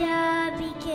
Arabic